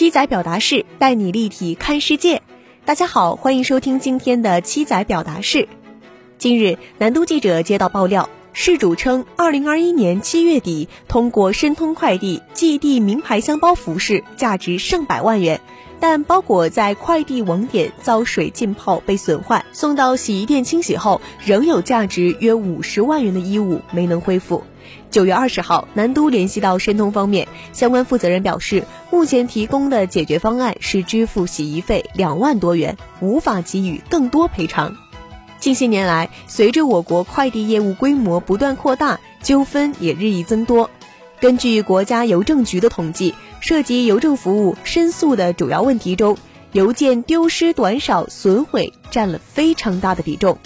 七仔表达式带你立体看世界。大家好，欢迎收听今天的七仔表达式。近日，南都记者接到爆料，事主称，二零二一年七月底通过申通快递寄递名牌箱包服饰，价值上百万元。但包裹在快递网点遭水浸泡被损坏，送到洗衣店清洗后，仍有价值约五十万元的衣物没能恢复。九月二十号，南都联系到申通方面，相关负责人表示，目前提供的解决方案是支付洗衣费两万多元，无法给予更多赔偿。近些年来，随着我国快递业务规模不断扩大，纠纷也日益增多。根据国家邮政局的统计。涉及邮政服务申诉的主要问题中，邮件丢失、短少、损毁占了非常大的比重。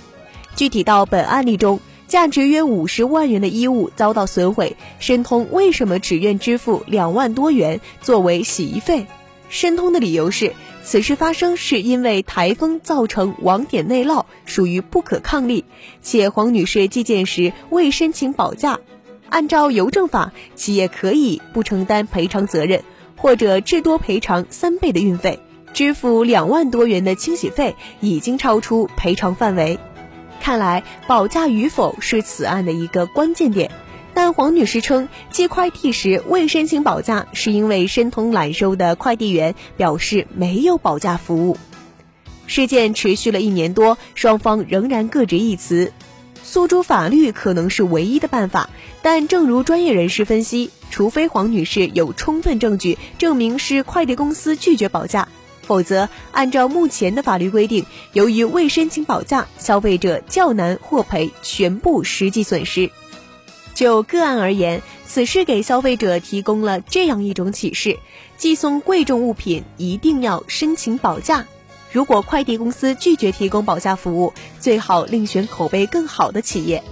具体到本案例中，价值约五十万元的衣物遭到损毁，申通为什么只愿支付两万多元作为洗衣费？申通的理由是，此事发生是因为台风造成网点内涝，属于不可抗力，且黄女士寄件时未申请保价。按照邮政法，企业可以不承担赔偿责任，或者至多赔偿三倍的运费，支付两万多元的清洗费已经超出赔偿范围。看来保价与否是此案的一个关键点。但黄女士称，寄快递时未申请保价，是因为申通揽收的快递员表示没有保价服务。事件持续了一年多，双方仍然各执一词。诉诸法律可能是唯一的办法，但正如专业人士分析，除非黄女士有充分证据证明是快递公司拒绝保价，否则按照目前的法律规定，由于未申请保价，消费者较难获赔全部实际损失。就个案而言，此事给消费者提供了这样一种启示：寄送贵重物品一定要申请保价。如果快递公司拒绝提供保价服务，最好另选口碑更好的企业。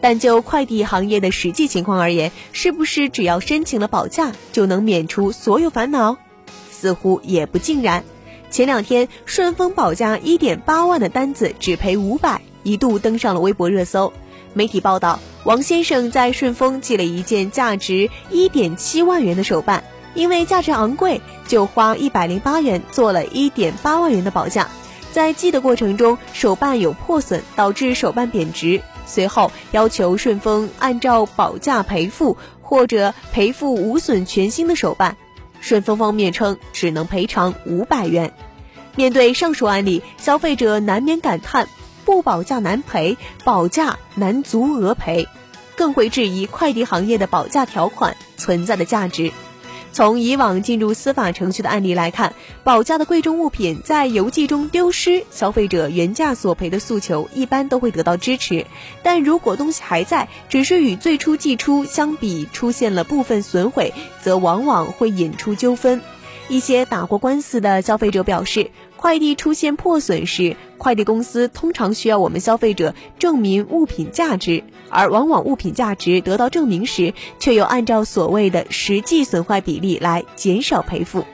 但就快递行业的实际情况而言，是不是只要申请了保价就能免除所有烦恼？似乎也不尽然。前两天，顺丰保价一点八万的单子只赔五百，一度登上了微博热搜。媒体报道，王先生在顺丰寄了一件价值一点七万元的手办。因为价值昂贵，就花一百零八元做了一点八万元的保价。在寄的过程中，手办有破损，导致手办贬值。随后要求顺丰按照保价赔付，或者赔付无损全新的手办。顺丰方面称只能赔偿五百元。面对上述案例，消费者难免感叹：不保价难赔，保价难足额赔，更会质疑快递行业的保价条款存在的价值。从以往进入司法程序的案例来看，保价的贵重物品在邮寄中丢失，消费者原价索赔的诉求一般都会得到支持。但如果东西还在，只是与最初寄出相比出现了部分损毁，则往往会引出纠纷。一些打过官司的消费者表示。快递出现破损时，快递公司通常需要我们消费者证明物品价值，而往往物品价值得到证明时，却又按照所谓的实际损坏比例来减少赔付。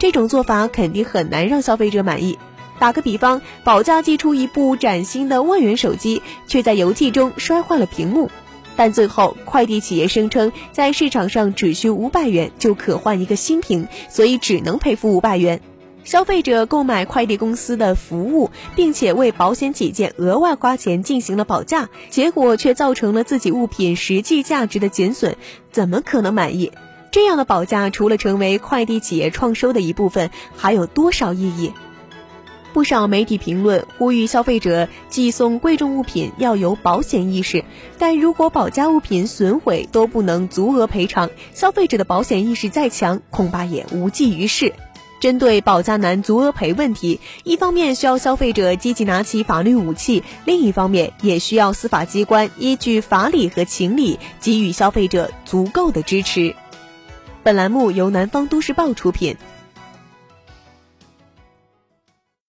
这种做法肯定很难让消费者满意。打个比方，保价寄出一部崭新的万元手机，却在邮寄中摔坏了屏幕，但最后快递企业声称在市场上只需五百元就可换一个新屏，所以只能赔付五百元。消费者购买快递公司的服务，并且为保险起见额外花钱进行了保价，结果却造成了自己物品实际价值的减损，怎么可能满意？这样的保价除了成为快递企业创收的一部分，还有多少意义？不少媒体评论呼吁消费者寄送贵重物品要有保险意识，但如果保价物品损毁都不能足额赔偿，消费者的保险意识再强，恐怕也无济于事。针对保价难足额赔问题，一方面需要消费者积极拿起法律武器，另一方面也需要司法机关依据法理和情理给予消费者足够的支持。本栏目由南方都市报出品，